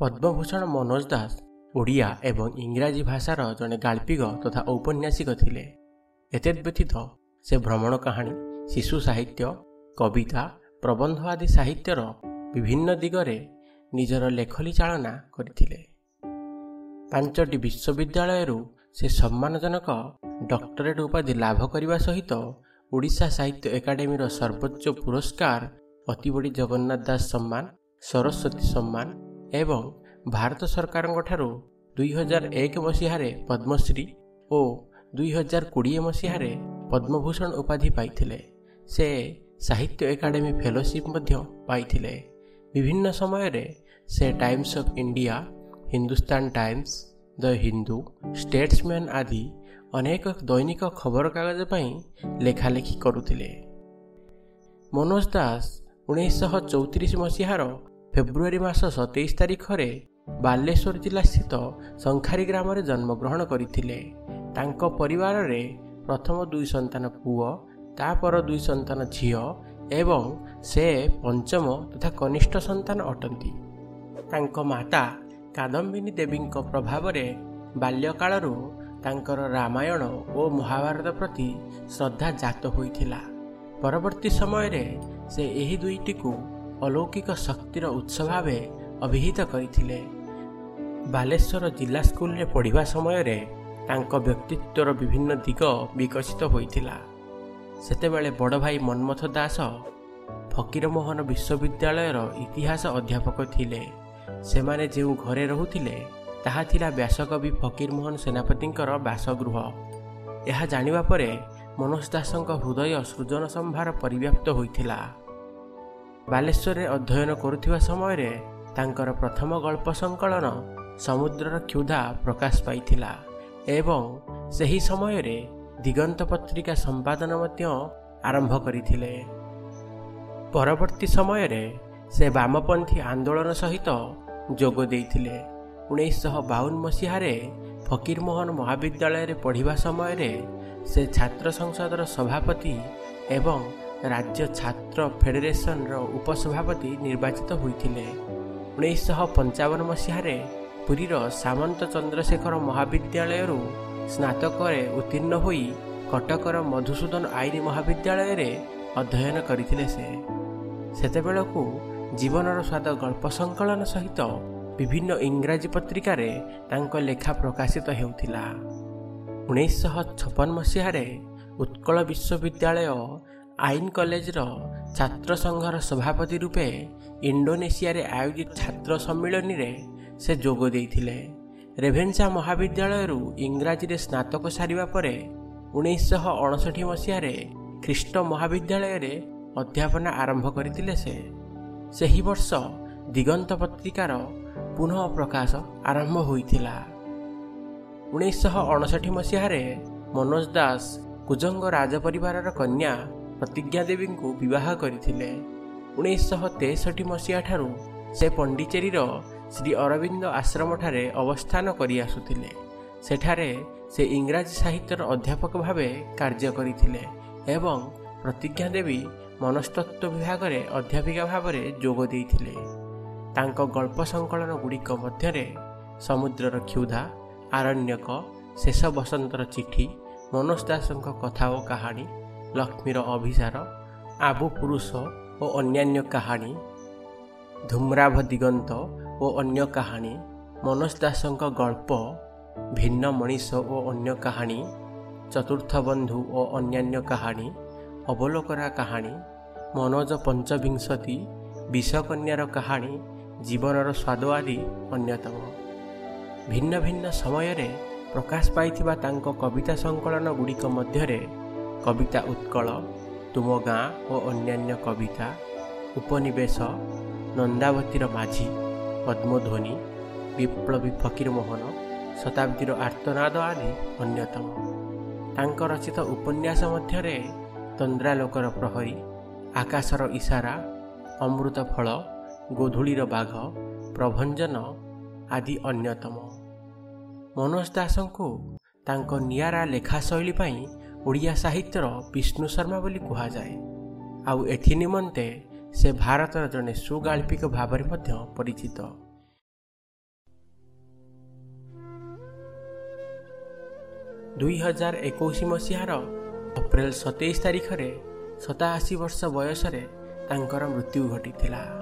ପଦ୍ମଭୂଷଣ ମନୋଜ ଦାସ ଓଡ଼ିଆ ଏବଂ ଇଂରାଜୀ ଭାଷାର ଜଣେ ଗାଳ୍ପିକ ତଥା ଔପନ୍ୟାସିକ ଥିଲେ। ଏତଦ୍ବ୍ୟତୀତ ସେ ଭ୍ରମଣ କାହାଣୀ ଶିଶୁ ସାହିତ୍ୟ କବିତା ପ୍ରବନ୍ଧ ଆଦି ସାହିତ୍ୟର ବିଭିନ୍ନ ଦିଗରେ ନିଜର ଲେଖଲି ଚାଳନା କରିଥିଲେ। ପାଞ୍ଚଟି ବିଶ୍ୱବିଦ୍ୟାଳୟରୁ ସେ ସମ୍ମାନଜନକ ଡକ୍ଟରେଟ୍ ଉପାଧି ଲାଭ କରିବା ସହିତ ଓଡ଼ିଶା ସାହିତ୍ୟ ଏକାଡେମୀର ସର୍ବୋଚ୍ଚ ପୁରସ୍କାର ଅତିବଡ଼ି ଜଗନ୍ନାଥ ଦାସ ସମ୍ମାନ ସରସ୍ୱତୀ ସମ୍ମାନ ଏବଂ ଭାରତ ସରକାରଙ୍କଠାରୁ ଦୁଇହଜାର ଏକ ମସିହାରେ ପଦ୍ମଶ୍ରୀ ଓ ଦୁଇହଜାର କୋଡ଼ିଏ ମସିହାରେ ପଦ୍ମଭୂଷଣ ଉପାଧି ପାଇଥିଲେ। ସେ ସାହିତ୍ୟ ଏକାଡେମୀ ଫେଲୋସିପ୍ ମଧ୍ୟ ପାଇଥିଲେ। ବିଭିନ୍ନ ସମୟରେ ସେ Times of India Hindustan Times the Hindu Statesman ଆଦି ଅନେକ ଦୈନିକ ଖବରକାଗଜ ପାଇଁ ଲେଖାଲେଖି କରୁଥିଲେ। ମନୋଜ ଦାସ ଉଣେଇଶହ ଚଉତିରିଶ ମସିହାର ଫେବୃଆରୀ ମାସ ସତେଇଶ ତାରିଖରେ ବାଲେଶ୍ୱର ଜିଲ୍ଲା ସ୍ଥିତ ଶଙ୍ଖାରୀ ଗ୍ରାମରେ ଜନ୍ମଗ୍ରହଣ କରିଥିଲେ। ତାଙ୍କ ପରିବାରରେ ପ୍ରଥମ ଦୁଇ ସନ୍ତାନ ପୁଅ ତାପର ଦୁଇ ସନ୍ତାନ ଝିଅ ଏବଂ ସେ ପଞ୍ଚମ ତଥା କନିଷ୍ଠ ସନ୍ତାନ ଅଟନ୍ତି। ତାଙ୍କ ମାତା କାଦମ୍ବିନୀ ଦେବୀଙ୍କ ପ୍ରଭାବରେ ବାଲ୍ୟକାଳରୁ ତାଙ୍କର ରାମାୟଣ ଓ ମହାଭାରତ ପ୍ରତି ଶ୍ରଦ୍ଧା ଜାତ ହୋଇଥିଲା। ପରବର୍ତ୍ତୀ ସମୟରେ ସେ ଏହି ଦୁଇଟିକୁ ଅଲୌକିକ ଶକ୍ତିର ଉତ୍ସ ଭାବେ ଅଭିହିତ କରିଥିଲେ ବାଲେଶ୍ୱର ଜିଲ୍ଲା ସ୍କୁଲରେ ପଢ଼ିବା ସମୟରେ ତାଙ୍କ ବ୍ୟକ୍ତିତ୍ୱର ବିଭିନ୍ନ ଦିଗ ବିକଶିତ ହୋଇଥିଲା ସେତେବେଳେ ବଡ଼ ଭାଇ ମନ୍ମଥ ଦାସ ଫକୀରମୋହନ ବିଶ୍ୱବିଦ୍ୟାଳୟର ଇତିହାସ ଅଧ୍ୟାପକ ଥିଲେ ସେମାନେ ଯେଉଁ ଘରେ ରହୁଥିଲେ ତାହା ଥିଲା ବ୍ୟାସକବି ଫକୀରମୋହନ ସେନାପତିଙ୍କର ବାସଗୃହ ଏହା ଜାଣିବା ପରେ ମନୋଜ ଦାସଙ୍କ ହୃଦୟ ସୃଜନ ସମ୍ଭାର ପରିବ୍ୟାପ୍ତ ହୋଇଥିଲା ବାଲେଶ୍ୱରରେ ଅଧ୍ୟୟନ କରୁଥିବା ସମୟରେ ତାଙ୍କର ପ୍ରଥମ ଗଳ୍ପ ସଂକଳନ ସମୁଦ୍ରର କ୍ଷୁଧା ପ୍ରକାଶ ପାଇଥିଲା ଏବଂ ସେହି ସମୟରେ ଦିଗନ୍ତ ପତ୍ରିକା ସମ୍ପାଦନ ମଧ୍ୟ ଆରମ୍ଭ କରିଥିଲେ। ପରବର୍ତ୍ତୀ ସମୟରେ ସେ ବାମପନ୍ଥୀ ଆନ୍ଦୋଳନ ସହିତ ଯୋଗ ଦେଇଥିଲେ। ଉଣେଇଶହ ବାଉନ ମସିହାରେ ଫକୀରମୋହନ ମହାବିଦ୍ୟାଳୟରେ ପଢ଼ିବା ସମୟରେ ସେ ଛାତ୍ର ସଂସଦର ସଭାପତି ଏବଂ ରାଜ୍ୟ ଛାତ୍ର ଫେଡେରେସନର ଉପସଭାପତି ନିର୍ବାଚିତ ହୋଇଥିଲେ। ଉଣେଇଶହ ପଞ୍ଚାବନ ମସିହାରେ ପୁରୀର ସାମନ୍ତ ଚନ୍ଦ୍ରଶେଖର ମହାବିଦ୍ୟାଳୟରୁ ସ୍ନାତକରେ ଉତ୍ତୀର୍ଣ୍ଣ ହୋଇ କଟକର ମଧୁସୂଦନ ଆଇନ ମହାବିଦ୍ୟାଳୟରେ ଅଧ୍ୟୟନ କରିଥିଲେ ସେ। ସେତେବେଳକୁ ଜୀବନର ସ୍ୱାଦ ଗଳ୍ପ ସଂକଳନ ସହିତ ବିଭିନ୍ନ ଇଂରାଜୀ ପତ୍ରିକାରେ ତାଙ୍କ ଲେଖା ପ୍ରକାଶିତ ହେଉଥିଲା। ଉଣେଇଶହ ଛପନ ମସିହାରେ ଉତ୍କଳ ବିଶ୍ୱବିଦ୍ୟାଳୟ ଆଇନ କଲେଜର ଛାତ୍ର ସଂଘର ସଭାପତି ରୂପେ ଇଣ୍ଡୋନେସିଆରେ ଆୟୋଜିତ ଛାତ୍ର ସମ୍ମିଳନୀରେ ସେ ଯୋଗ ଦେଇଥିଲେ ରେଭେନ୍ସା ମହାବିଦ୍ୟାଳୟରୁ ଇଂରାଜୀରେ ସ୍ନାତକ ସାରିବା ପରେ ଉଣେଇଶହ ଅଣଷଠି ମସିହାରେ ଖ୍ରୀଷ୍ଟ ମହାବିଦ୍ୟାଳୟରେ ଅଧ୍ୟାପନା ଆରମ୍ଭ କରିଥିଲେ ସେ। ସେହି ବର୍ଷ ଦିଗନ୍ତ ପତ୍ରିକାର ପୁନଃ ପ୍ରକାଶ ଆରମ୍ଭ ହୋଇଥିଲା। ଉଣେଇଶହ ଅଣଷଠି ମସିହାରେ ମନୋଜ ଦାସ କୁଜଙ୍ଗ ରାଜପରିବାରର କନ୍ୟା ପ୍ରତିଜ୍ଞା ଦେବୀଙ୍କୁ ବିବାହ କରିଥିଲେ। ଉଣେଇଶହ ତେଷଠି ମସିହା ଠାରୁ ସେ ପଣ୍ଡିଚେରୀର ଶ୍ରୀ ଅରବିନ୍ଦ ଆଶ୍ରମଠାରେ ଅବସ୍ଥାନ କରିଆସୁଥିଲେ ସେଠାରେ ସେ ଇଂରାଜୀ ସାହିତ୍ୟର ଅଧ୍ୟାପକ ଭାବେ କାର୍ଯ୍ୟ କରିଥିଲେ ଏବଂ ପ୍ରତିଜ୍ଞା ଦେବୀ ମନସ୍ତତ୍ଵ ବିଭାଗରେ ଅଧ୍ୟାପିକା ଭାବରେ ଯୋଗ ଦେଇଥିଲେ। ତାଙ୍କ ଗଳ୍ପ ସଂକଳନ ଗୁଡ଼ିକ ମଧ୍ୟରେ ସମୁଦ୍ରର କ୍ଷୁଧା ଆରଣ୍ୟକ ଶେଷ ବସନ୍ତର ଚିଠି ମନୋଜ ଦାସଙ୍କ କଥା ଓ କାହାଣୀ ଲକ୍ଷ୍ମୀର ଅଭିସାର ଆବୁ ପୁରୁଷ ଓ ଅନ୍ୟାନ୍ୟ କାହାଣୀ ଧୂମ୍ରାଭ ଦିଗନ୍ତ ଓ ଅନ୍ୟ କାହାଣୀ ମନୋଜ ଦାସଙ୍କ ଗଳ୍ପ ଭିନ୍ନ ମଣିଷ ଓ ଅନ୍ୟ କାହାଣୀ ଚତୁର୍ଥ ବନ୍ଧୁ ଓ ଅନ୍ୟାନ୍ୟ କାହାଣୀ ଅବଲୋକରା କାହାଣୀ ମନୋଜ ପଞ୍ଚବିଂଶତି ବିଷକନ୍ୟାର କାହାଣୀ ଜୀବନର ସ୍ୱାଦ ଆଦି ଅନ୍ୟତମ। ଭିନ୍ନ ଭିନ୍ନ ସମୟରେ ପ୍ରକାଶ ପାଇଥିବା ତାଙ୍କ କବିତା ସଂକଳନ ଗୁଡ଼ିକ ମଧ୍ୟରେ କବିତା ଉତ୍କଳ ତୁମ ଗାଁ ଓ ଅନ୍ୟାନ୍ୟ କବିତା ଉପନିବେଶ ନନ୍ଦାବତୀର ମାଝି ପଦ୍ମଧ୍ୱନି ବିପ୍ଳବୀ ଫକୀରମୋହନ ଶତାବ୍ଦୀର ଆର୍ତ୍ତନାଦ ଆଦି ଅନ୍ୟତମ ତାଙ୍କ ରଚିତ ଉପନ୍ୟାସ ମଧ୍ୟରେ ତନ୍ଦ୍ରାଲୋକର ପ୍ରହରୀ ଆକାଶର ଇସାରା ଅମୃତ ଫଳ ଗୋଧୂଳିର ବାଘ ପ୍ରଭଞ୍ଜନ ଆଦି ଅନ୍ୟତମ ମନୋଜ ଦାସଙ୍କୁ ତାଙ୍କ ନିଆରା ଲେଖା ଶୈଳୀ ପାଇଁ ଓଡ଼ିଆ ସାହିତ୍ୟର ବିଷ୍ଣୁ ଶର୍ମା ବୋଲି କୁହାଯାଏ। ଆଉ ଏଥି ନିମନ୍ତେ ସେ ଭାରତର ଜଣେ ସୁଗାଳ୍ପିକ ଭାବରେ ମଧ୍ୟ ପରିଚିତ। ଦୁଇହଜାର ଏକୋଇଶ ମସିହାର ଅପ୍ରେଲ ସତେଇଶ ତାରିଖରେ ସତାଅଶୀ ବର୍ଷ ବୟସରେ ତାଙ୍କର ମୃତ୍ୟୁ ଘଟିଥିଲା।